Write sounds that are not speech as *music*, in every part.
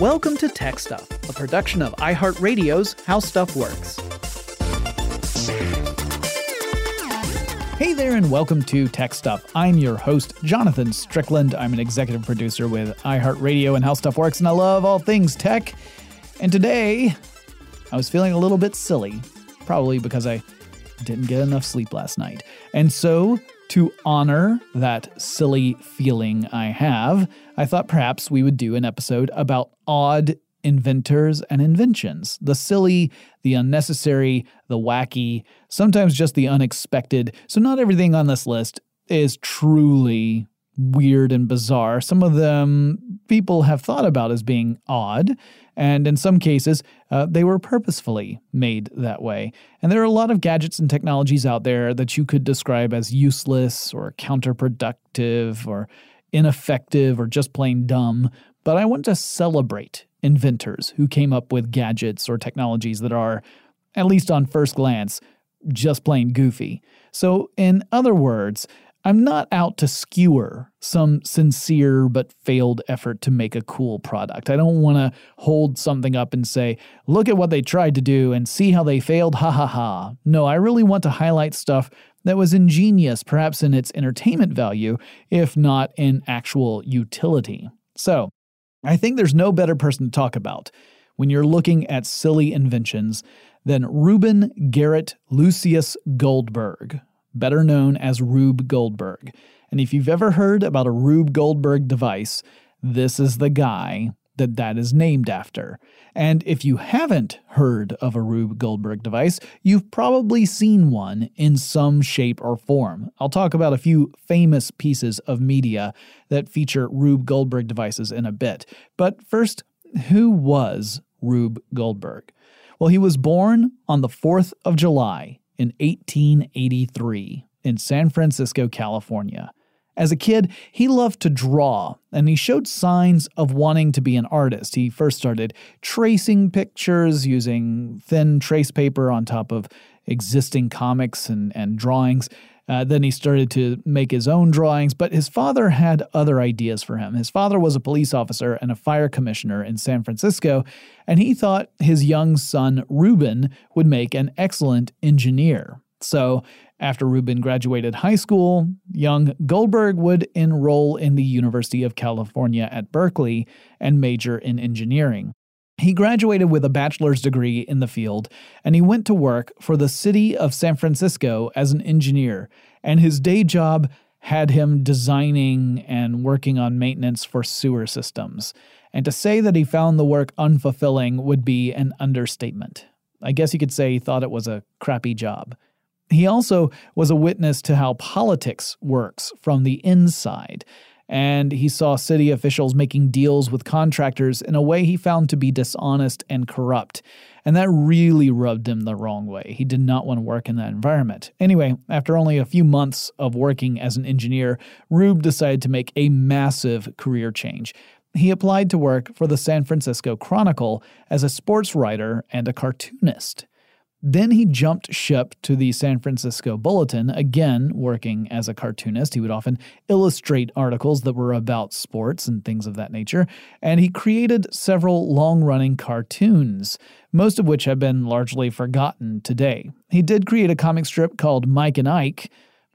Welcome to Tech Stuff, a production of iHeartRadio's How Stuff Works. Hey there, and welcome to Tech Stuff. I'm your host, Jonathan Strickland. I'm an executive producer with iHeartRadio and How Stuff Works, and I love all things tech. And today, I was feeling a little bit silly, probably because I didn't get enough sleep last night. And so, to honor that silly feeling I have, I thought perhaps we would do an episode about odd inventors and inventions. The silly, the unnecessary, the wacky, sometimes just the unexpected. So, not everything on this list is truly weird and bizarre. Some of them people have thought about as being odd, and in some cases, uh, they were purposefully made that way. And there are a lot of gadgets and technologies out there that you could describe as useless or counterproductive or ineffective or just plain dumb. But I want to celebrate inventors who came up with gadgets or technologies that are, at least on first glance, just plain goofy. So, in other words, I'm not out to skewer some sincere but failed effort to make a cool product. I don't want to hold something up and say, look at what they tried to do and see how they failed, ha ha ha. No, I really want to highlight stuff that was ingenious, perhaps in its entertainment value, if not in actual utility. So, I think there's no better person to talk about when you're looking at silly inventions than Reuben Garrett Lucius Goldberg, better known as Rube Goldberg. And if you've ever heard about a Rube Goldberg device, this is the guy that that is named after. And if you haven't heard of a Rube Goldberg device, you've probably seen one in some shape or form. I'll talk about a few famous pieces of media that feature Rube Goldberg devices in a bit. But first, who was Rube Goldberg? Well, he was born on the 4th of July in 1883 in San Francisco, California. As a kid, he loved to draw, and he showed signs of wanting to be an artist. He first started tracing pictures using thin trace paper on top of existing comics and, and drawings. Uh, then he started to make his own drawings, but his father had other ideas for him. His father was a police officer and a fire commissioner in San Francisco, and he thought his young son, Reuben, would make an excellent engineer. So, after Reuben graduated high school, young Goldberg would enroll in the University of California at Berkeley and major in engineering. He graduated with a bachelor's degree in the field, and he went to work for the city of San Francisco as an engineer, and his day job had him designing and working on maintenance for sewer systems. And to say that he found the work unfulfilling would be an understatement. I guess you could say he thought it was a crappy job. He also was a witness to how politics works from the inside, and he saw city officials making deals with contractors in a way he found to be dishonest and corrupt. And that really rubbed him the wrong way. He did not want to work in that environment. Anyway, after only a few months of working as an engineer, Rube decided to make a massive career change. He applied to work for the San Francisco Chronicle as a sports writer and a cartoonist. Then he jumped ship to the San Francisco Bulletin, again working as a cartoonist. He would often illustrate articles that were about sports and things of that nature, and he created several long running cartoons, most of which have been largely forgotten today. He did create a comic strip called Mike and Ike,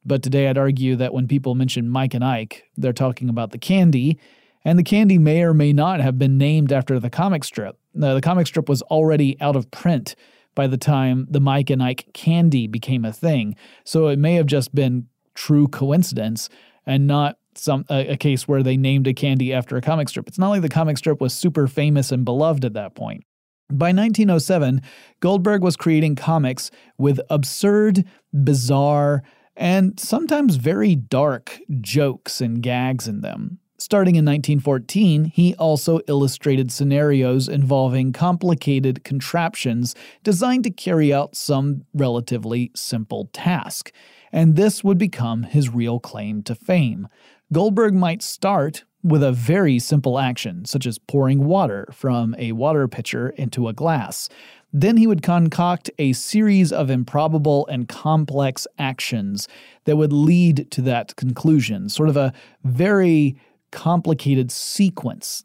but today I'd argue that when people mention Mike and Ike, they're talking about the candy, and the candy may or may not have been named after the comic strip. the comic strip was already out of print by the time the Mike and Ike candy became a thing. So it may have just been true coincidence and not some a, a, case where they named a candy after a comic strip. It's not like the comic strip was super famous and beloved at that point. By 1907, Goldberg was creating comics with absurd, bizarre, and sometimes very dark jokes and gags in them. Starting in 1914, he also illustrated scenarios involving complicated contraptions designed to carry out some relatively simple task, and this would become his real claim to fame. Goldberg might start with a very simple action, such as pouring water from a water pitcher into a glass. Then he would concoct a series of improbable and complex actions that would lead to that conclusion, sort of a very complicated sequence.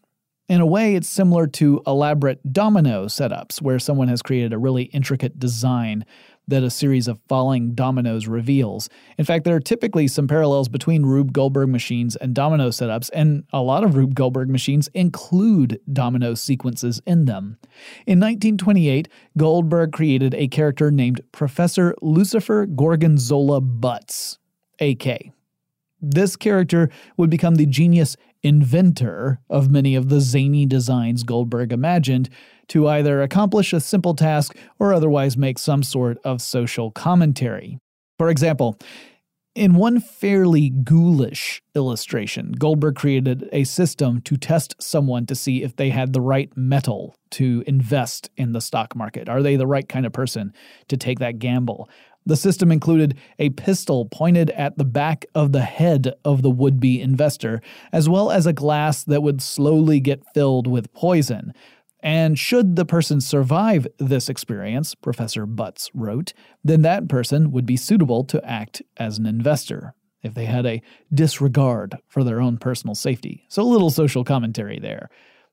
In a way, it's similar to elaborate domino setups, where someone has created a really intricate design that a series of falling dominoes reveals. In fact, there are typically some parallels between Rube Goldberg machines and domino setups, and a lot of Rube Goldberg machines include domino sequences in them. In 1928, Goldberg created a character named Professor Lucifer Gorgonzola Butts, AK. This character would become the genius inventor of many of the zany designs Goldberg imagined to either accomplish a simple task or otherwise make some sort of social commentary. For example, in one fairly ghoulish illustration, Goldberg created a system to test someone to see if they had the right metal to invest in the stock market. Are they the right kind of person to take that gamble? The system included a pistol pointed at the back of the head of the would be investor, as well as a glass that would slowly get filled with poison. And should the person survive this experience, Professor Butts wrote, then that person would be suitable to act as an investor if they had a disregard for their own personal safety. So, a little social commentary there.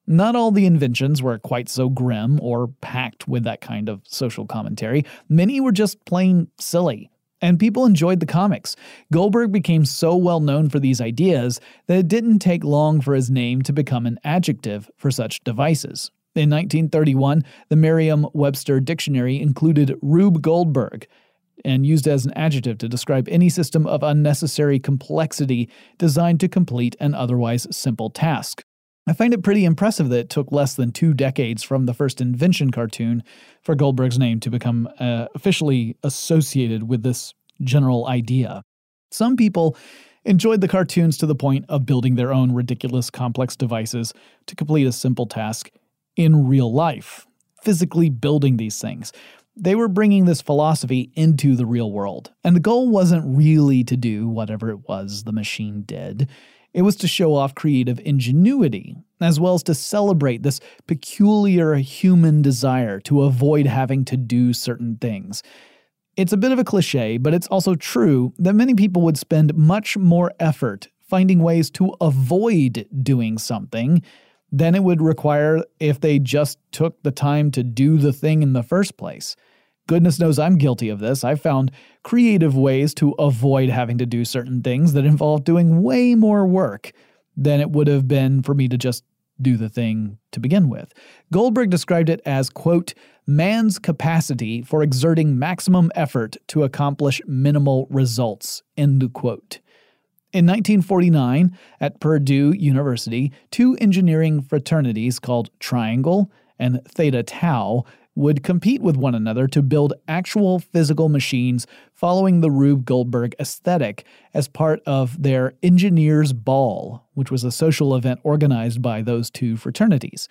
Not all the inventions were quite so grim or packed with that kind of social commentary. Many were just plain silly. And people enjoyed the comics. Goldberg became so well known for these ideas that it didn't take long for his name to become an adjective for such devices. In 1931, the Merriam Webster Dictionary included Rube Goldberg and used as an adjective to describe any system of unnecessary complexity designed to complete an otherwise simple task. I find it pretty impressive that it took less than two decades from the first invention cartoon for Goldberg's name to become uh, officially associated with this general idea. Some people enjoyed the cartoons to the point of building their own ridiculous complex devices to complete a simple task in real life, physically building these things. They were bringing this philosophy into the real world, and the goal wasn't really to do whatever it was the machine did. It was to show off creative ingenuity, as well as to celebrate this peculiar human desire to avoid having to do certain things. It's a bit of a cliche, but it's also true that many people would spend much more effort finding ways to avoid doing something than it would require if they just took the time to do the thing in the first place. Goodness knows I'm guilty of this. I've found creative ways to avoid having to do certain things that involve doing way more work than it would have been for me to just do the thing to begin with. Goldberg described it as, quote, man's capacity for exerting maximum effort to accomplish minimal results, end quote. In 1949, at Purdue University, two engineering fraternities called Triangle and Theta Tau would compete with one another to build actual physical machines following the Rube Goldberg aesthetic as part of their Engineers Ball, which was a social event organized by those two fraternities.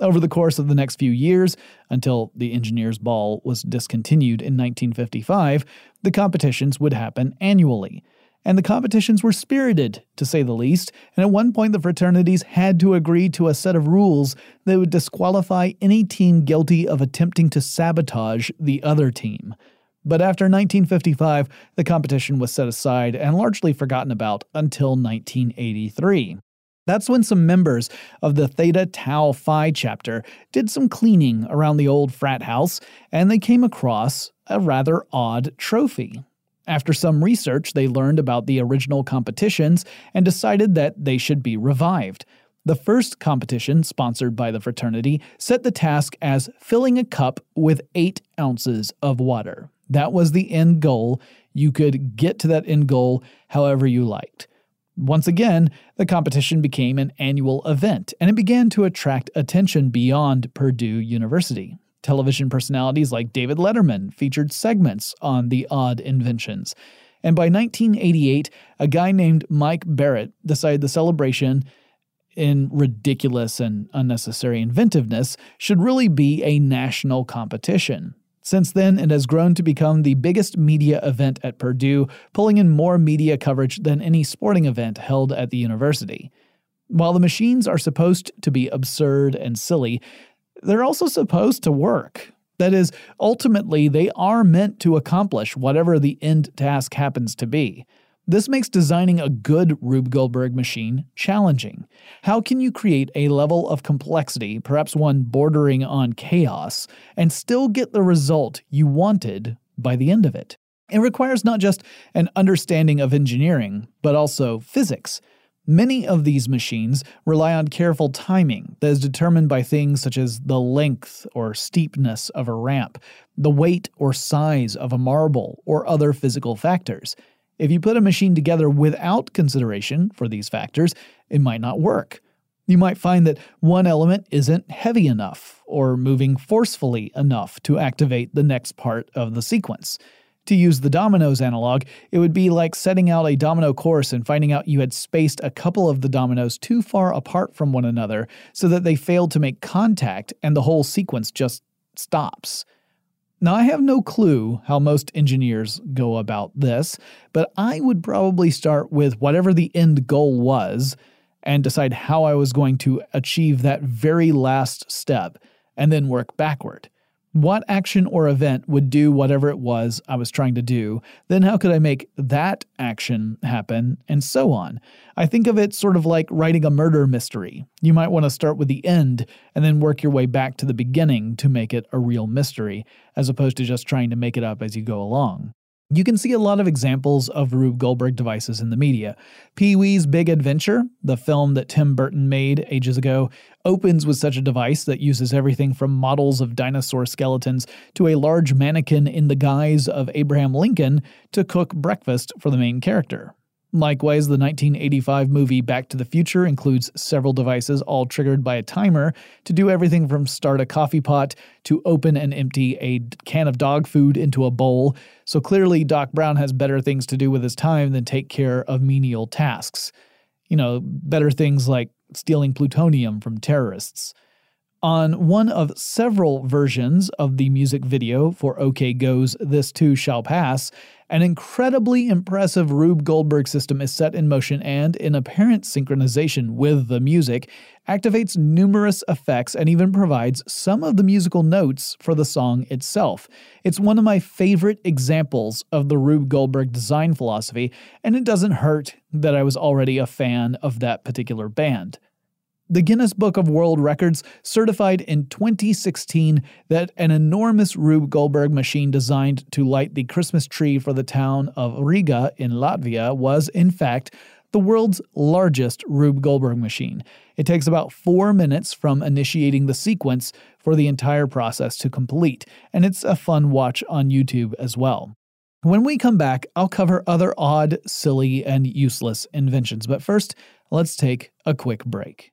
Over the course of the next few years, until the Engineers Ball was discontinued in 1955, the competitions would happen annually and the competitions were spirited, to say the least, and at one point the fraternities had to agree to a set of rules that would disqualify any team guilty of attempting to sabotage the other team. But after 1955, the competition was set aside and largely forgotten about until 1983. That's when some members of the Theta Tau Phi chapter did some cleaning around the old frat house, and they came across a rather odd trophy. After some research, they learned about the original competitions and decided that they should be revived. The first competition, sponsored by the fraternity, set the task as filling a cup with 8 ounces of water. That was the end goal. You could get to that end goal however you liked. Once again, the competition became an annual event, and it began to attract attention beyond Purdue University. Television personalities like David Letterman featured segments on the odd inventions. And by 1988, a guy named Mike Barrett decided the celebration, in ridiculous and unnecessary inventiveness, should really be a national competition. Since then, it has grown to become the biggest media event at Purdue, pulling in more media coverage than any sporting event held at the university. While the machines are supposed to be absurd and silly, they're also supposed to work. That is, ultimately, they are meant to accomplish whatever the end task happens to be. This makes designing a good Rube Goldberg machine challenging. How can you create a level of complexity, perhaps one bordering on chaos, and still get the result you wanted by the end of it? It requires not just an understanding of engineering, but also physics. Many of these machines rely on careful timing that is determined by things such as the length or steepness of a ramp, the weight or size of a marble, or other physical factors. If you put a machine together without consideration for these factors, it might not work. You might find that one element isn't heavy enough or moving forcefully enough to activate the next part of the sequence. To use the dominoes analog, it would be like setting out a domino course and finding out you had spaced a couple of the dominoes too far apart from one another so that they failed to make contact and the whole sequence just stops. Now, I have no clue how most engineers go about this, but I would probably start with whatever the end goal was and decide how I was going to achieve that very last step and then work backward what action or event would do whatever it was I was trying to do, then how could I make that action happen, and so on. I think of it sort of like writing a murder mystery. You might want to start with the end and then work your way back to the beginning to make it a real mystery, as opposed to just trying to make it up as you go along. You can see a lot of examples of Rube Goldberg devices in the media. Pee Wee's Big Adventure, the film that Tim Burton made ages ago, opens with such a device that uses everything from models of dinosaur skeletons to a large mannequin in the guise of Abraham Lincoln to cook breakfast for the main character. Likewise, the 1985 movie Back to the Future includes several devices all triggered by a timer to do everything from start a coffee pot to open and empty a can of dog food into a bowl. So clearly, Doc Brown has better things to do with his time than take care of menial tasks. You know, better things like stealing plutonium from terrorists. On one of several versions of the music video for OK Go's This Too Shall Pass, an incredibly impressive Rube Goldberg system is set in motion and, in apparent synchronization with the music, activates numerous effects and even provides some of the musical notes for the song itself. It's one of my favorite examples of the Rube Goldberg design philosophy, and it doesn't hurt that I was already a fan of that particular band. The Guinness Book of World Records certified in 2016 that an enormous Rube Goldberg machine designed to light the Christmas tree for the town of Riga in Latvia was, in fact, the world's largest Rube Goldberg machine. It takes about four minutes from initiating the sequence for the entire process to complete, and it's a fun watch on YouTube as well. When we come back, I'll cover other odd, silly, and useless inventions, but first, let's take a quick break.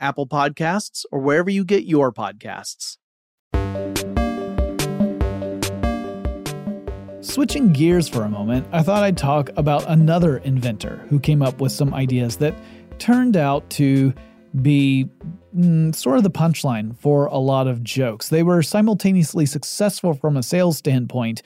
Apple Podcasts, or wherever you get your podcasts. Switching gears for a moment, I thought I'd talk about another inventor who came up with some ideas that turned out to be mm, sort of the punchline for a lot of jokes. They were simultaneously successful from a sales standpoint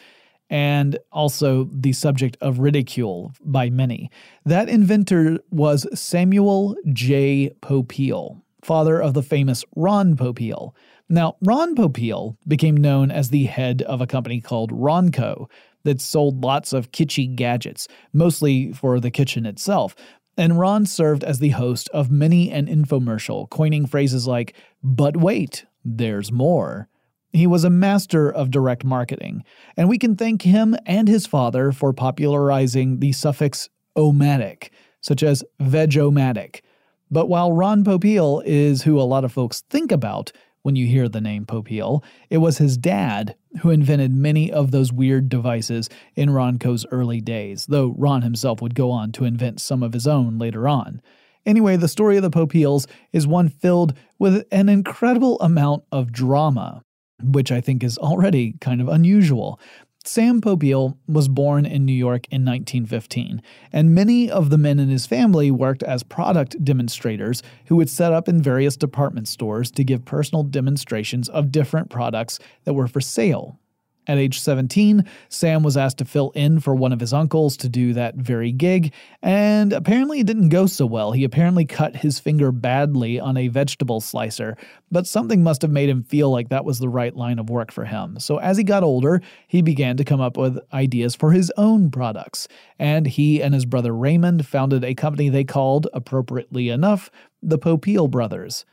and also the subject of ridicule by many. That inventor was Samuel J. Popeil, father of the famous Ron Popeil. Now, Ron Popeil became known as the head of a company called Ronco that sold lots of kitschy gadgets, mostly for the kitchen itself. And Ron served as the host of many an infomercial, coining phrases like, but wait, there's more. He was a master of direct marketing, and we can thank him and his father for popularizing the suffix omatic, such as vegomatic. But while Ron Popeil is who a lot of folks think about when you hear the name Popeil, it was his dad who invented many of those weird devices in Ronco's early days, though Ron himself would go on to invent some of his own later on. Anyway, the story of the Popeils is one filled with an incredible amount of drama which I think is already kind of unusual. Sam Popeil was born in New York in 1915, and many of the men in his family worked as product demonstrators who would set up in various department stores to give personal demonstrations of different products that were for sale. At age 17, Sam was asked to fill in for one of his uncles to do that very gig, and apparently it didn't go so well. He apparently cut his finger badly on a vegetable slicer, but something must have made him feel like that was the right line of work for him. So as he got older, he began to come up with ideas for his own products, and he and his brother Raymond founded a company they called, appropriately enough, the Popeil Brothers.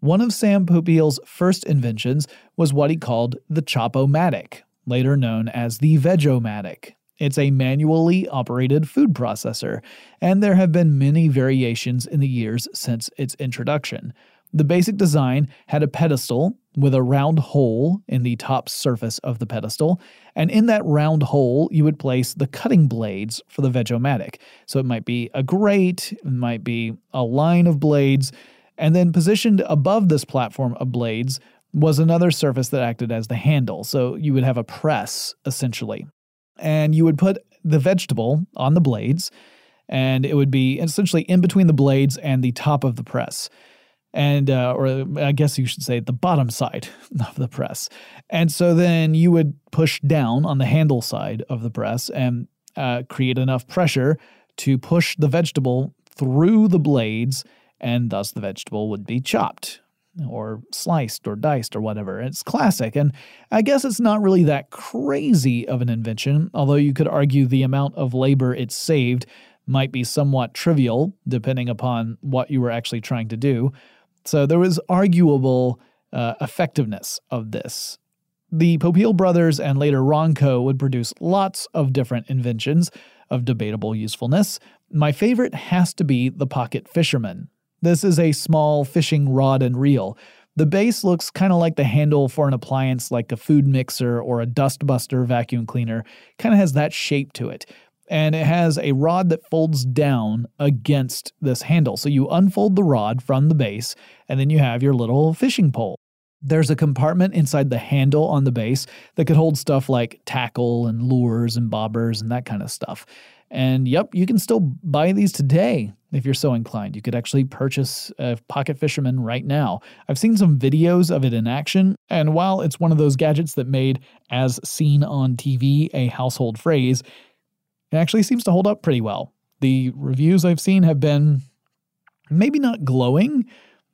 One of Sam Popeil's first inventions was what he called the Chop-O-Matic, later known as the Vegomatic. It's a manually operated food processor, and there have been many variations in the years since its introduction. The basic design had a pedestal with a round hole in the top surface of the pedestal, and in that round hole, you would place the cutting blades for the Vegomatic. So it might be a grate, it might be a line of blades, and then positioned above this platform of blades was another surface that acted as the handle. So you would have a press, essentially. And you would put the vegetable on the blades, and it would be essentially in between the blades and the top of the press. And, uh, or I guess you should say the bottom side *laughs* of the press. And so then you would push down on the handle side of the press and uh, create enough pressure to push the vegetable through the blades, and thus the vegetable would be chopped or sliced or diced or whatever. It's classic, and I guess it's not really that crazy of an invention, although you could argue the amount of labor it saved might be somewhat trivial depending upon what you were actually trying to do. So there was arguable uh, effectiveness of this. The Popeil brothers and later Ronco would produce lots of different inventions of debatable usefulness. My favorite has to be the pocket fisherman, this is a small fishing rod and reel. The base looks kind of like the handle for an appliance like a food mixer or a dustbuster vacuum cleaner, kind of has that shape to it. And it has a rod that folds down against this handle. So you unfold the rod from the base, and then you have your little fishing pole. There's a compartment inside the handle on the base that could hold stuff like tackle and lures and bobbers and that kind of stuff. And yep, you can still buy these today if you're so inclined. You could actually purchase a Pocket Fisherman right now. I've seen some videos of it in action, and while it's one of those gadgets that made as seen on TV a household phrase, it actually seems to hold up pretty well. The reviews I've seen have been maybe not glowing,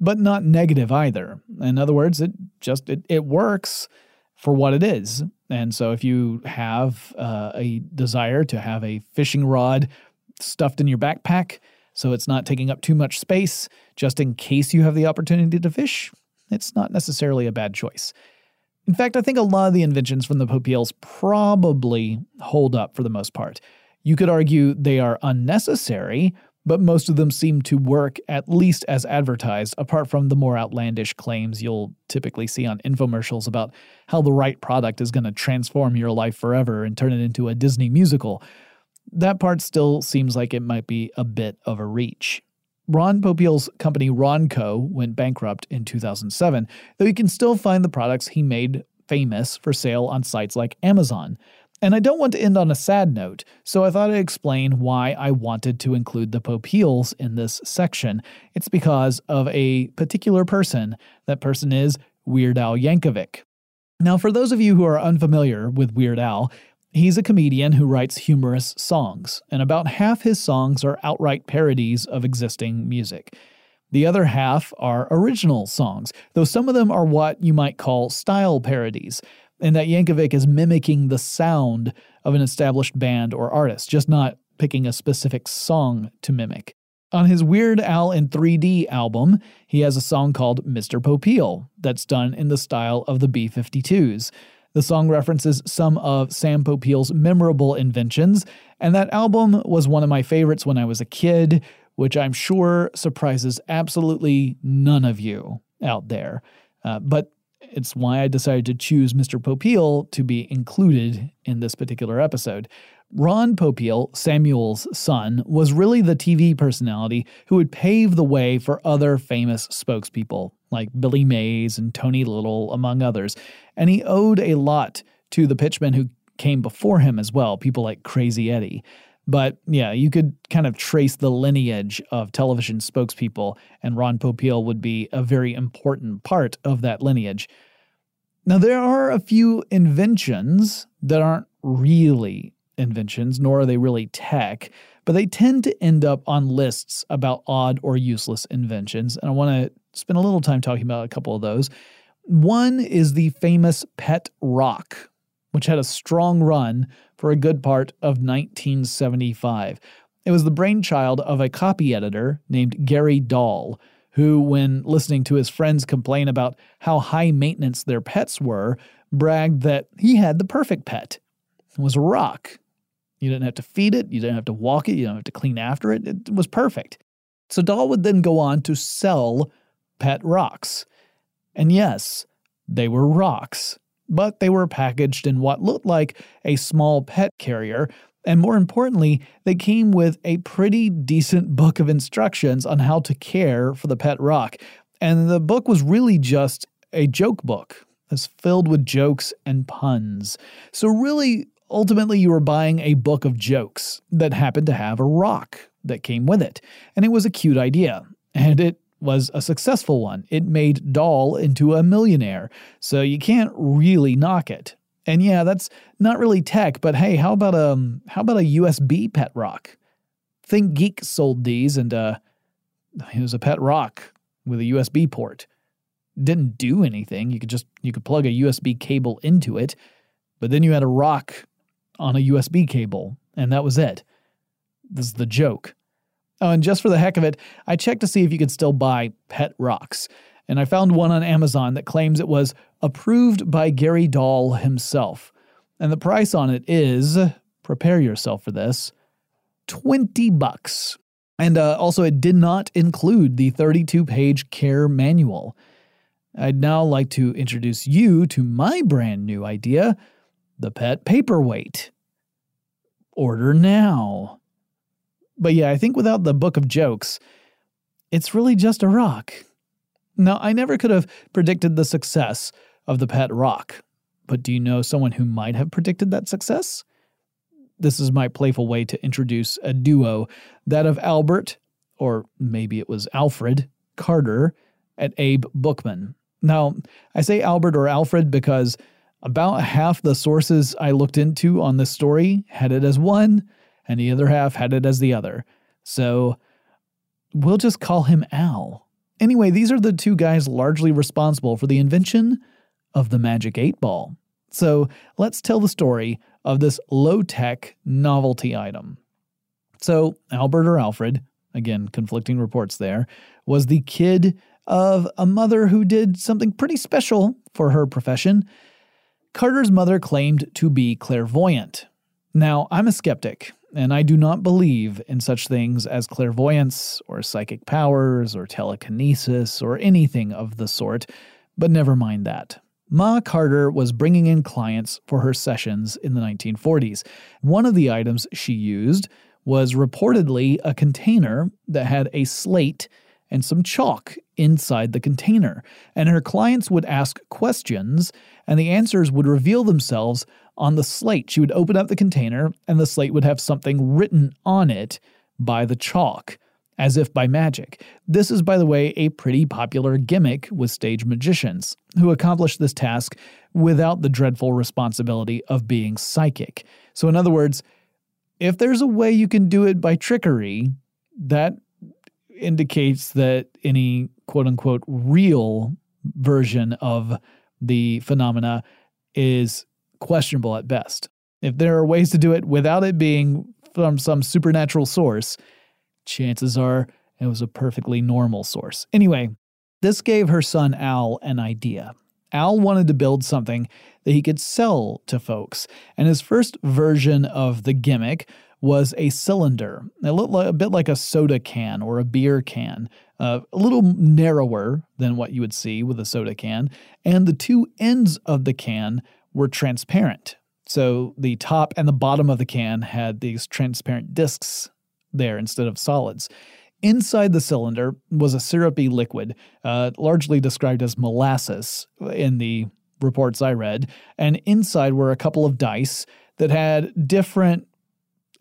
but not negative either. In other words, it just it, it works for what it is. And so, if you have uh, a desire to have a fishing rod stuffed in your backpack so it's not taking up too much space, just in case you have the opportunity to fish, it's not necessarily a bad choice. In fact, I think a lot of the inventions from the Popeils probably hold up for the most part. You could argue they are unnecessary, but most of them seem to work at least as advertised, apart from the more outlandish claims you'll typically see on infomercials about how the right product is going to transform your life forever and turn it into a Disney musical. That part still seems like it might be a bit of a reach. Ron Popeil's company Ronco went bankrupt in 2007, though you can still find the products he made famous for sale on sites like Amazon. And I don't want to end on a sad note, so I thought I'd explain why I wanted to include the Popeils in this section. It's because of a particular person. That person is Weird Al Yankovic. Now, for those of you who are unfamiliar with Weird Al, he's a comedian who writes humorous songs, and about half his songs are outright parodies of existing music. The other half are original songs, though some of them are what you might call style parodies and that Yankovic is mimicking the sound of an established band or artist, just not picking a specific song to mimic. On his Weird Al in 3D album, he has a song called Mr. Popeil that's done in the style of the B 52s. The song references some of Sam Popeil's memorable inventions, and that album was one of my favorites when I was a kid, which I'm sure surprises absolutely none of you out there. Uh, but it's why I decided to choose Mr. Popeil to be included in this particular episode. Ron Popeil, Samuel's son, was really the TV personality who would pave the way for other famous spokespeople like Billy Mays and Tony Little, among others. And he owed a lot to the pitchmen who came before him as well, people like Crazy Eddie. But yeah, you could kind of trace the lineage of television spokespeople, and Ron Popeil would be a very important part of that lineage. Now, there are a few inventions that aren't really inventions, nor are they really tech, but they tend to end up on lists about odd or useless inventions. And I want to spend a little time talking about a couple of those. One is the famous pet rock, which had a strong run for a good part of 1975. It was the brainchild of a copy editor named Gary Dahl, who, when listening to his friends complain about how high maintenance their pets were, bragged that he had the perfect pet. It was a rock. You didn't have to feed it, you didn't have to walk it, you don't have to clean after it. It was perfect. So Dahl would then go on to sell pet rocks. And yes, they were rocks, but they were packaged in what looked like a small pet carrier. And more importantly, they came with a pretty decent book of instructions on how to care for the pet rock. And the book was really just a joke book. It's filled with jokes and puns. So, really, Ultimately, you were buying a book of jokes that happened to have a rock that came with it. And it was a cute idea. And it was a successful one. It made Dahl into a millionaire. So you can't really knock it. And yeah, that's not really tech, but hey, how about a um, how about a USB pet rock? ThinkGeek sold these and uh it was a pet rock with a USB port. Didn't do anything. You could just you could plug a USB cable into it, but then you had a rock on a USB cable, and that was it. This is the joke. Oh, and just for the heck of it, I checked to see if you could still buy pet rocks, and I found one on Amazon that claims it was approved by Gary Dahl himself. And the price on it is, prepare yourself for this, 20 bucks. And uh, also, it did not include the 32 page care manual. I'd now like to introduce you to my brand new idea the pet paperweight. Order now. But yeah, I think without the book of jokes, it's really just a rock. Now, I never could have predicted the success of the pet rock, but do you know someone who might have predicted that success? This is my playful way to introduce a duo that of Albert, or maybe it was Alfred, Carter, and Abe Bookman. Now, I say Albert or Alfred because about half the sources I looked into on this story had it as one, and the other half had it as the other. So we'll just call him Al. Anyway, these are the two guys largely responsible for the invention of the Magic 8 Ball. So let's tell the story of this low tech novelty item. So, Albert or Alfred, again, conflicting reports there, was the kid of a mother who did something pretty special for her profession Carter's mother claimed to be clairvoyant. Now, I'm a skeptic, and I do not believe in such things as clairvoyance or psychic powers or telekinesis or anything of the sort, but never mind that. Ma Carter was bringing in clients for her sessions in the 1940s. One of the items she used was reportedly a container that had a slate and some chalk inside the container, and her clients would ask questions, and the answers would reveal themselves on the slate. She would open up the container, and the slate would have something written on it by the chalk, as if by magic. This is, by the way, a pretty popular gimmick with stage magicians, who accomplish this task without the dreadful responsibility of being psychic. So, in other words, if there's a way you can do it by trickery, that indicates that any quote unquote real version of the phenomena is questionable at best. If there are ways to do it without it being from some supernatural source, chances are It was a perfectly normal source. Anyway, this gave her son Al an idea. Al wanted to build something that he could sell to folks, and his first version of the gimmick was a cylinder. It looked like, a bit like a soda can or a beer can, uh, a little narrower than what you would see with a soda can, and the two ends of the can were transparent. So the top and the bottom of the can had these transparent discs there instead of solids. Inside the cylinder was a syrupy liquid, uh, largely described as molasses in the reports I read, and inside were a couple of dice that had different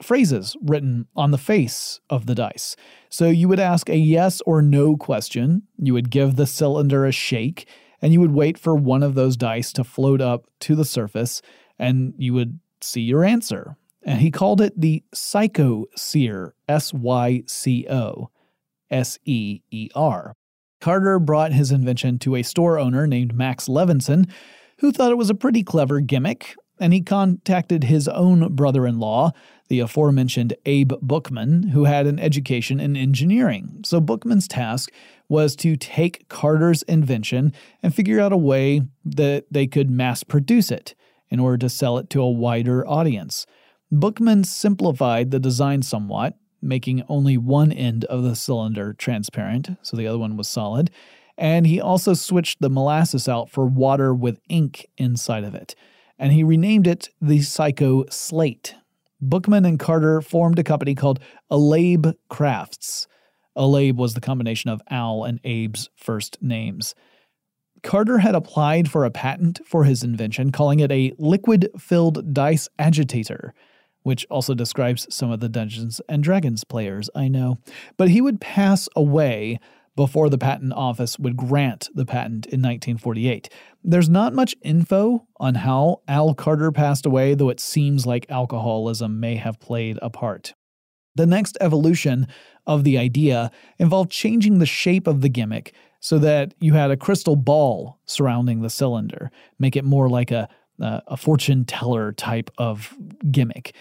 phrases written on the face of the dice. So you would ask a yes or no question, you would give the cylinder a shake, and you would wait for one of those dice to float up to the surface, and you would see your answer. And he called it the Syco Seer, S Y C O S E E R. Carter brought his invention to a store owner named Max Levinson, who thought it was a pretty clever gimmick, and he contacted his own brother in law, the aforementioned Abe Bookman, who had an education in engineering. So Bookman's task was to take Carter's invention and figure out a way that they could mass produce it in order to sell it to a wider audience. Bookman simplified the design somewhat, making only one end of the cylinder transparent, so the other one was solid, and he also switched the molasses out for water with ink inside of it, and he renamed it the Syco Slate. Bookman and Carter formed a company called Alabe Crafts. Alabe was the combination of Al and Abe's first names. Carter had applied for a patent for his invention, calling it a liquid filled dice agitator, which also describes some of the Dungeons and Dragons players I know. But he would pass away before the patent office would grant the patent in 1948. There's not much info on how Al Carter passed away, though it seems like alcoholism may have played a part. The next evolution of the idea involved changing the shape of the gimmick so that you had a crystal ball surrounding the cylinder, make it more like a, a fortune teller type of gimmick.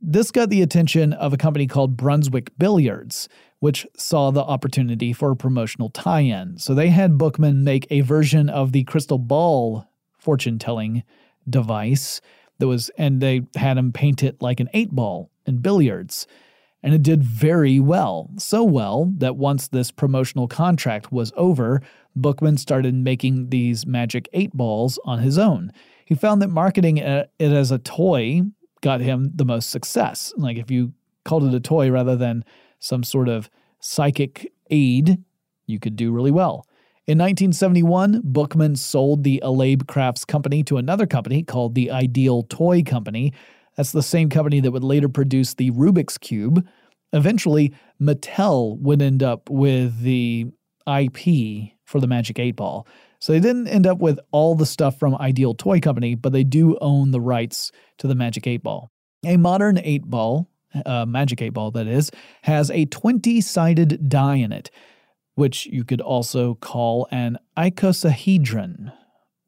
This got the attention of a company called Brunswick Billiards, which saw the opportunity for a promotional tie in. So they had Bookman make a version of the crystal ball fortune telling device that was, and they had him paint it like an eight ball in billiards. And it did very well. So well that once this promotional contract was over, Bookman started making these magic eight balls on his own. He found that marketing uh, it as a toy got him the most success. Like if you called it a toy rather than some sort of psychic aid, you could do really well. In 1971, Bookman sold the Alabe Crafts company to another company called the Ideal Toy Company. That's the same company that would later produce the Rubik's Cube. Eventually, Mattel would end up with the IP for the Magic 8 Ball. So they didn't end up with all the stuff from Ideal Toy Company, but they do own the rights to the Magic 8 Ball. A modern 8 ball uh, Magic 8 Ball, that is, has a 20 sided die in it, which you could also call an icosahedron.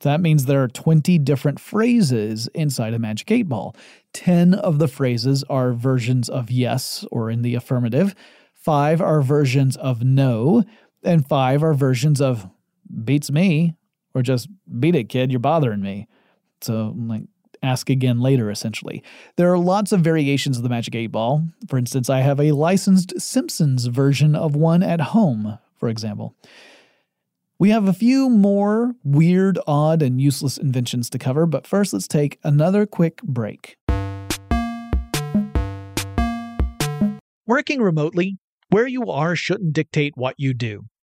That means there are 20 different phrases inside a Magic 8 Ball. 10 of the phrases are versions of yes or in the affirmative, 5 are versions of no, and 5 are versions of beats me or just beat it, kid, you're bothering me. So, I'm like, ask again later, essentially. There are lots of variations of the Magic 8 Ball. For instance, I have a licensed Simpsons version of one at home, for example. We have a few more weird, odd, and useless inventions to cover, but first let's take another quick break. Working remotely, where you are shouldn't dictate what you do.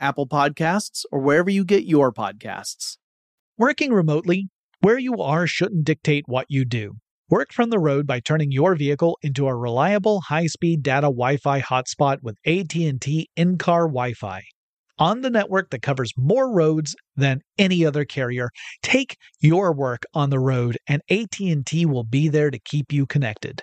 Apple Podcasts, or wherever you get your podcasts. Working remotely, where you are shouldn't dictate what you do. Work from the road by turning your vehicle into a reliable high-speed data Wi-Fi hotspot with AT&T in-car Wi-Fi on the network that covers more roads than any other carrier. Take your work on the road and AT&T will be there to keep you connected.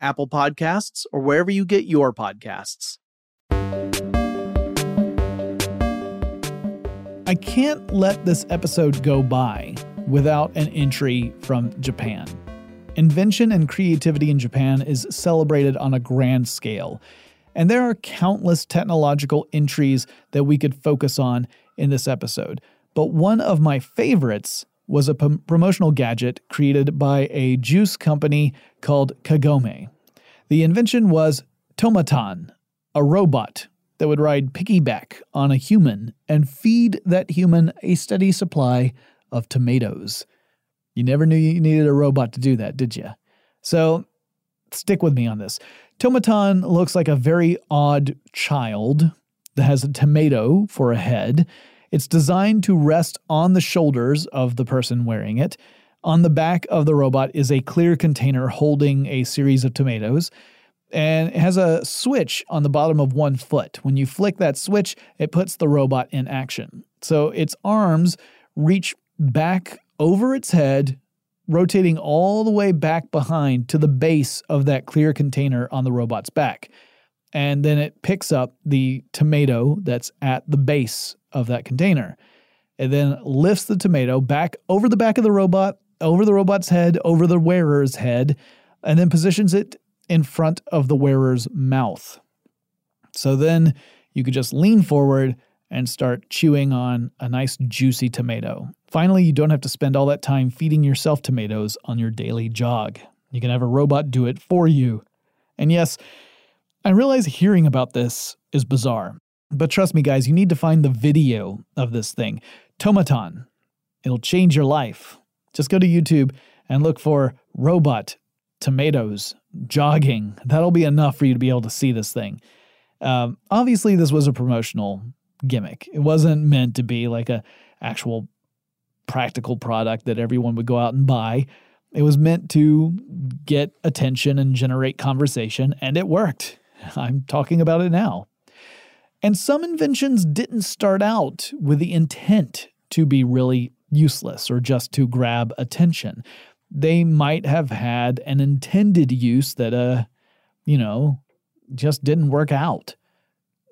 Apple Podcasts, or wherever you get your podcasts. I can't let this episode go by without an entry from Japan. Invention and creativity in Japan is celebrated on a grand scale, and there are countless technological entries that we could focus on in this episode. But one of my favorites was a p- promotional gadget created by a juice company called Kagome. The invention was Tomatan, a robot that would ride piggyback on a human and feed that human a steady supply of tomatoes. You never knew you needed a robot to do that, did you? So stick with me on this. Tomatan looks like a very odd child that has a tomato for a head. It's designed to rest on the shoulders of the person wearing it. On the back of the robot is a clear container holding a series of tomatoes and it has a switch on the bottom of one foot. When you flick that switch, it puts the robot in action. So its arms reach back over its head, rotating all the way back behind to the base of that clear container on the robot's back. And then it picks up the tomato that's at the base of that container. It then lifts the tomato back over the back of the robot, over the robot's head, over the wearer's head, and then positions it in front of the wearer's mouth. So then you could just lean forward and start chewing on a nice juicy tomato. Finally, you don't have to spend all that time feeding yourself tomatoes on your daily jog. You can have a robot do it for you. And yes, I realize hearing about this is bizarre, but trust me, guys, you need to find the video of this thing. Tomatan. It'll change your life. Just go to YouTube and look for robot tomatoes, jogging. That'll be enough for you to be able to see this thing. Um, obviously, this was a promotional gimmick. It wasn't meant to be like a actual practical product that everyone would go out and buy. It was meant to get attention and generate conversation, and it worked. I'm talking about it now. And some inventions didn't start out with the intent to be really useless or just to grab attention they might have had an intended use that, uh, you know, just didn't work out.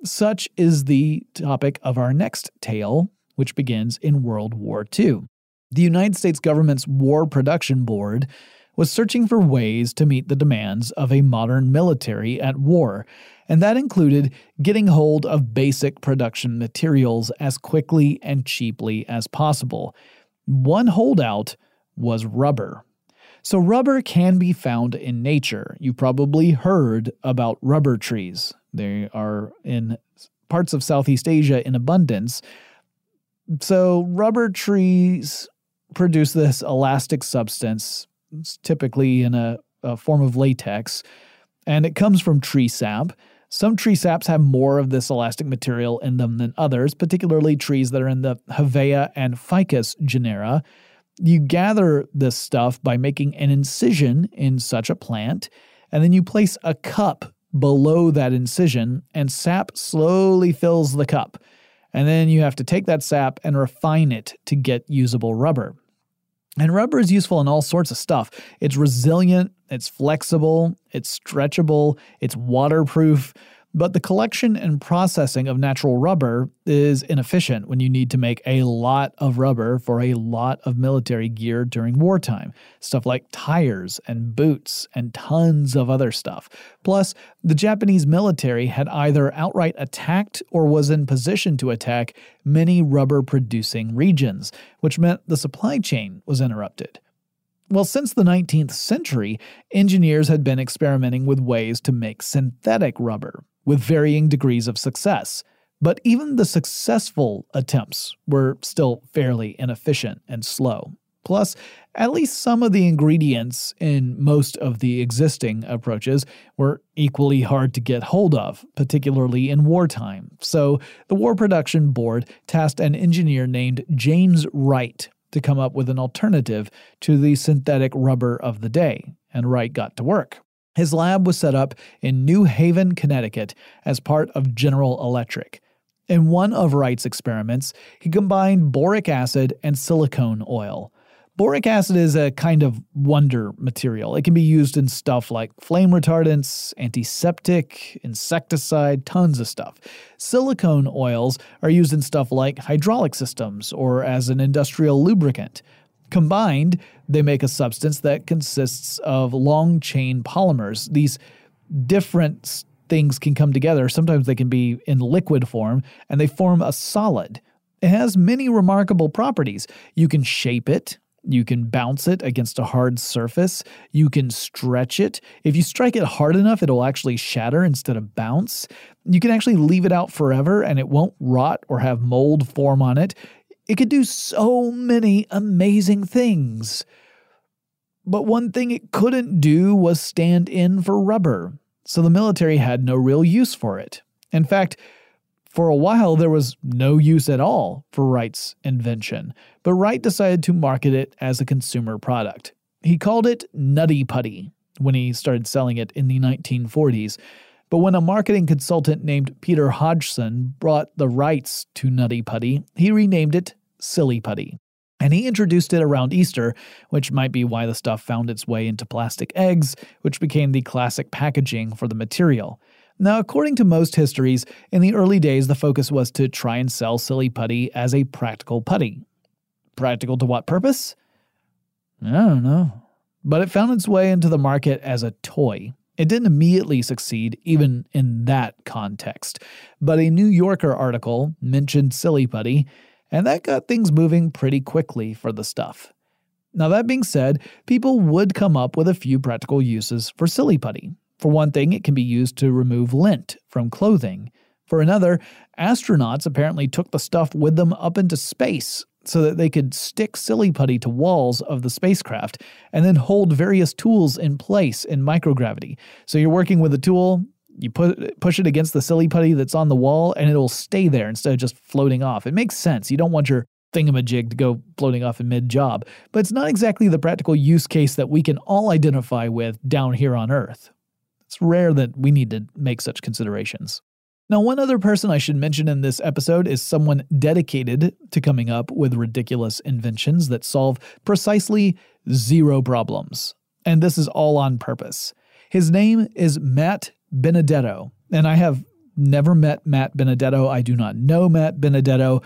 Such is the topic of our next tale, which begins in World War II. The United States government's War Production Board was searching for ways to meet the demands of a modern military at war, and that included getting hold of basic production materials as quickly and cheaply as possible. One holdout was rubber. So, rubber can be found in nature. You probably heard about rubber trees. They are in parts of Southeast Asia in abundance. So, rubber trees produce this elastic substance, typically in a, a form of latex, and it comes from tree sap. Some tree saps have more of this elastic material in them than others, particularly trees that are in the Hevea and Ficus genera. You gather this stuff by making an incision in such a plant, and then you place a cup below that incision, and sap slowly fills the cup. And then you have to take that sap and refine it to get usable rubber. And rubber is useful in all sorts of stuff. It's resilient, it's flexible, it's stretchable, it's waterproof. But the collection and processing of natural rubber is inefficient when you need to make a lot of rubber for a lot of military gear during wartime. Stuff like tires and boots and tons of other stuff. Plus, the Japanese military had either outright attacked or was in position to attack many rubber producing regions, which meant the supply chain was interrupted. Well, since the 19th century, engineers had been experimenting with ways to make synthetic rubber, with varying degrees of success. But even the successful attempts were still fairly inefficient and slow. Plus, at least some of the ingredients in most of the existing approaches were equally hard to get hold of, particularly in wartime. So, the War Production Board tasked an engineer named James Wright to come up with an alternative to the synthetic rubber of the day, and Wright got to work. His lab was set up in New Haven, Connecticut, as part of General Electric. In one of Wright's experiments, he combined boric acid and silicone oil. Boric acid is a kind of wonder material. It can be used in stuff like flame retardants, antiseptic, insecticide, tons of stuff. Silicone oils are used in stuff like hydraulic systems or as an industrial lubricant. Combined, they make a substance that consists of long chain polymers. These different things can come together. Sometimes they can be in liquid form and they form a solid. It has many remarkable properties. You can shape it, you can bounce it against a hard surface. You can stretch it. If you strike it hard enough, it'll actually shatter instead of bounce. You can actually leave it out forever and it won't rot or have mold form on it. It could do so many amazing things. But one thing it couldn't do was stand in for rubber, so the military had no real use for it. In fact, for a while, there was no use at all for Wright's invention, but Wright decided to market it as a consumer product. He called it Nutty Putty when he started selling it in the 1940s. But when a marketing consultant named Peter Hodgson brought the rights to Nutty Putty, he renamed it Silly Putty. And he introduced it around Easter, which might be why the stuff found its way into plastic eggs, which became the classic packaging for the material. Now, according to most histories, in the early days the focus was to try and sell Silly Putty as a practical putty. Practical to what purpose? I don't know. But it found its way into the market as a toy. It didn't immediately succeed, even in that context. But a New Yorker article mentioned Silly Putty, and that got things moving pretty quickly for the stuff. Now, that being said, people would come up with a few practical uses for Silly Putty. For one thing, it can be used to remove lint from clothing. For another, astronauts apparently took the stuff with them up into space so that they could stick silly putty to walls of the spacecraft and then hold various tools in place in microgravity. So you're working with a tool, you put push it against the silly putty that's on the wall and it'll stay there instead of just floating off. It makes sense. You don't want your thingamajig to go floating off in mid job, but it's not exactly the practical use case that we can all identify with down here on Earth. It's rare that we need to make such considerations. Now, one other person I should mention in this episode is someone dedicated to coming up with ridiculous inventions that solve precisely zero problems. And this is all on purpose. His name is Matt Benedetto, and I have never met Matt Benedetto. I do not know Matt Benedetto,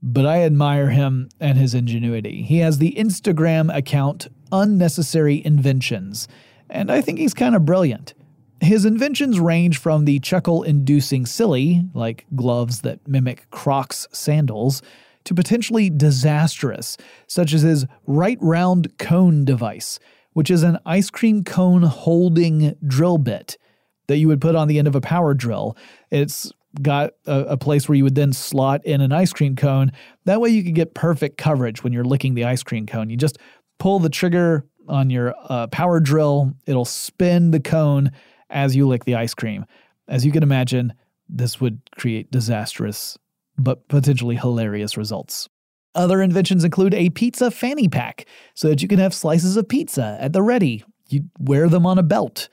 but I admire him and his ingenuity. He has the Instagram account Unnecessary Inventions, and I think he's kind of brilliant. His inventions range from the chuckle inducing silly, like gloves that mimic Crocs sandals, to potentially disastrous, such as his right round cone device, which is an ice cream cone holding drill bit that you would put on the end of a power drill. It's got a, a, place where you would then slot in an ice cream cone. That way you could get perfect coverage when you're licking the ice cream cone. You just pull the trigger on your uh, power drill, it'll spin the cone as you lick the ice cream. As you can imagine, this would create disastrous but potentially hilarious results. Other inventions include a pizza fanny pack so that you can have slices of pizza at the ready. You wear them on a belt.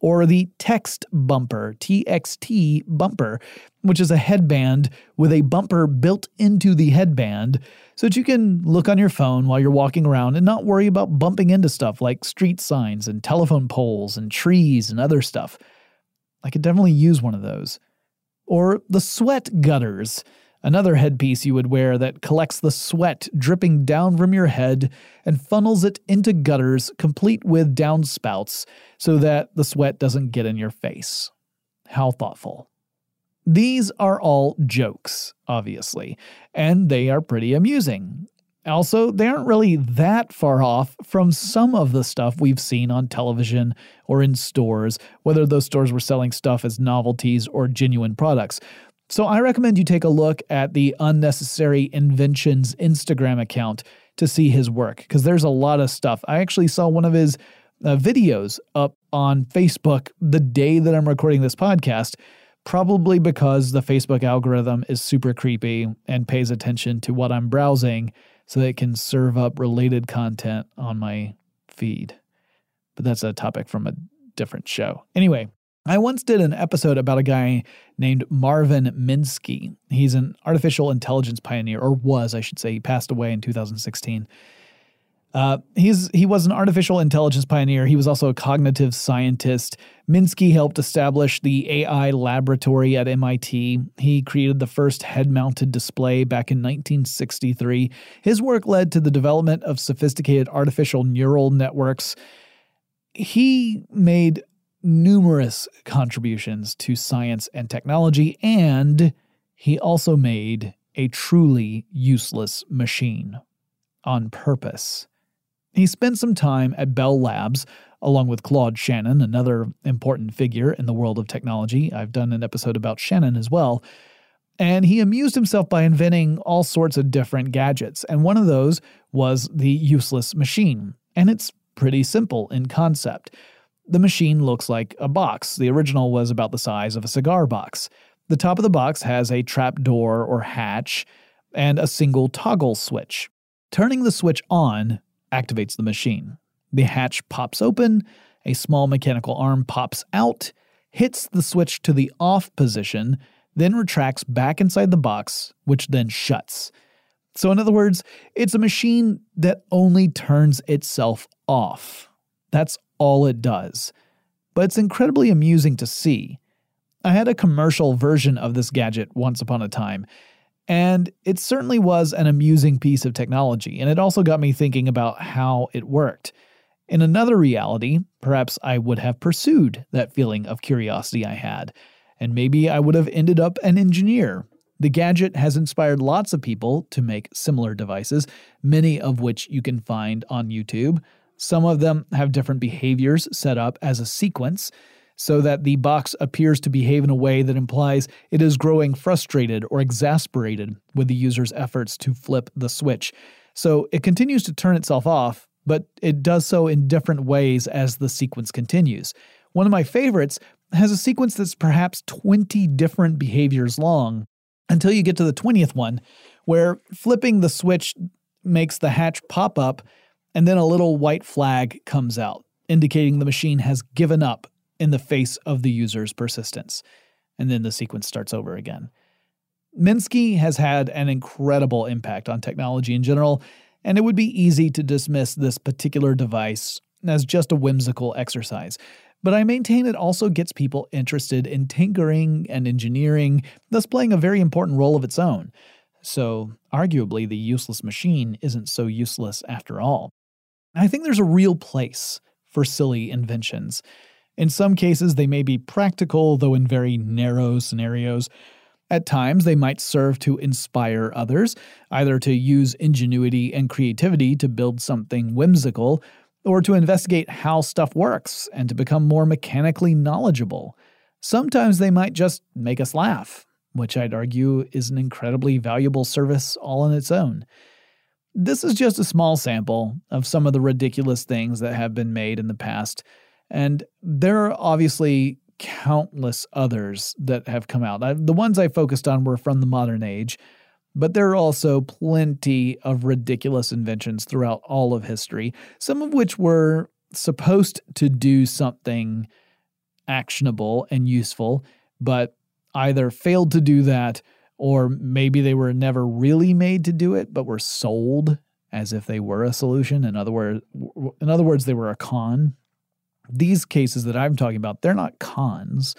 Or the text bumper, TXT bumper, which is a headband with a bumper built into the headband so that you can look on your phone while you're walking around and not worry about bumping into stuff like street signs and telephone poles and trees and other stuff. I could definitely use one of those. Or the sweat gutters, another headpiece you would wear that collects the sweat dripping down from your head and funnels it into gutters complete with downspouts so that the sweat doesn't get in your face. How thoughtful. These are all jokes, obviously, and they are pretty amusing. Also, they aren't really that far off from some of the stuff we've seen on television or in stores, whether those stores were selling stuff as novelties or genuine products. So I recommend you take a look at the Unnecessary Inventions Instagram account to see his work, because there's a lot of stuff. I actually saw one of his uh, videos up on Facebook the day that I'm recording this podcast, probably because the Facebook algorithm is super creepy and pays attention to what I'm browsing so that it can serve up related content on my feed. But that's a topic from a different show. Anyway, I once did an episode about a guy named Marvin Minsky. He's an artificial intelligence pioneer, or was, I should say. He passed away in 2016. Uh, he's he was an artificial intelligence pioneer. He was also a cognitive scientist. Minsky helped establish the AI laboratory at MIT. He created the first head-mounted display back in 1963. His work led to the development of sophisticated artificial neural networks. He made numerous contributions to science and technology, and he also made a truly useless machine on purpose. He spent some time at Bell Labs, along with Claude Shannon, another important figure in the world of technology. I've done an episode about Shannon as well. And he amused himself by inventing all sorts of different gadgets. And one of those was the useless machine. And it's pretty simple in concept. The machine looks like a box. The original was about the size of a cigar box. The top of the box has a trap door or hatch and a single toggle switch. Turning the switch on activates the machine. The hatch pops open, a small mechanical arm pops out, hits the switch to the off position, then retracts back inside the box, which then shuts. So, in other words, it's a machine that only turns itself off. That's all it does. But it's incredibly amusing to see. I had a commercial version of this gadget once upon a time, and it certainly was an amusing piece of technology, and it also got me thinking about how it worked. In another reality, perhaps I would have pursued that feeling of curiosity I had, and maybe I would have ended up an engineer. The gadget has inspired lots of people to make similar devices, many of which you can find on YouTube. Some of them have different behaviors set up as a sequence so that the box appears to behave in a way that implies it is growing frustrated or exasperated with the user's efforts to flip the switch. So it continues to turn itself off, but it does so in different ways as the sequence continues. One of my favorites has a sequence that's perhaps 20 different behaviors long until you get to the 20th one, where flipping the switch makes the hatch pop up and then a little white flag comes out, indicating the machine has given up in the face of the user's persistence. And then the sequence starts over again. Minsky has had an incredible impact on technology in general, and it would be easy to dismiss this particular device as just a whimsical exercise. But I maintain it also gets people interested in tinkering and engineering, thus playing a very important role of its own. So, arguably, the useless machine isn't so useless after all. I think there's a real place for silly inventions. In some cases, they may be practical, though in very narrow scenarios. At times, they might serve to inspire others, either to use ingenuity and creativity to build something whimsical, or to investigate how stuff works and to become more mechanically knowledgeable. Sometimes they might just make us laugh, which I'd argue is an incredibly valuable service all on its own. This is just a small sample of some of the ridiculous things that have been made in the past, and there are obviously countless others that have come out. the ones I focused on were from the modern age, but there are also plenty of ridiculous inventions throughout all of history, some of which were supposed to do something actionable and useful, but either failed to do that or maybe they were never really made to do it, but were sold as if they were a solution. In other words, in other words, they were a con. These cases that I'm talking about, they're not cons.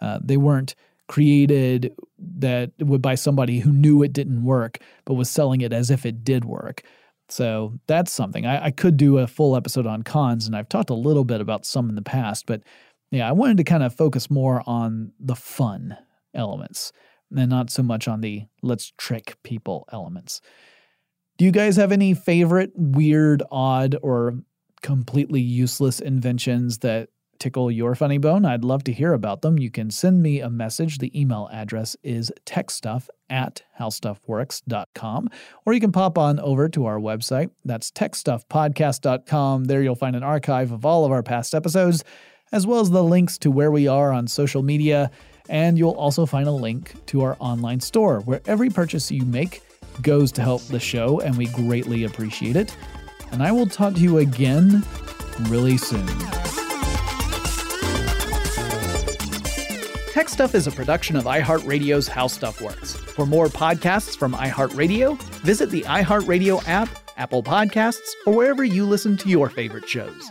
Uh, they weren't created that would by somebody who knew it didn't work, but was selling it as if it did work. So that's something. I, I could do a full episode on cons, and I've talked a little bit about some in the past, but yeah, I wanted to kind of focus more on the fun elements and not so much on the let's trick people elements. Do you guys have any favorite weird, odd, or completely useless inventions that tickle your funny bone? I'd love to hear about them. You can send me a message. The email address is techstuff at howstuffworks.com, or you can pop on over to our website. That's techstuffpodcast.com. There you'll find an archive of all of our past episodes, as well as the links to where we are on social media. And you'll also find a link to our online store where every purchase you make goes to help the show, and we greatly appreciate it. And I will talk to you again really soon. Tech Stuff is a production of iHeartRadio's How Stuff Works. For more podcasts from iHeartRadio, visit the iHeartRadio app, Apple Podcasts, or wherever you listen to your favorite shows.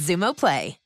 Xumo Play.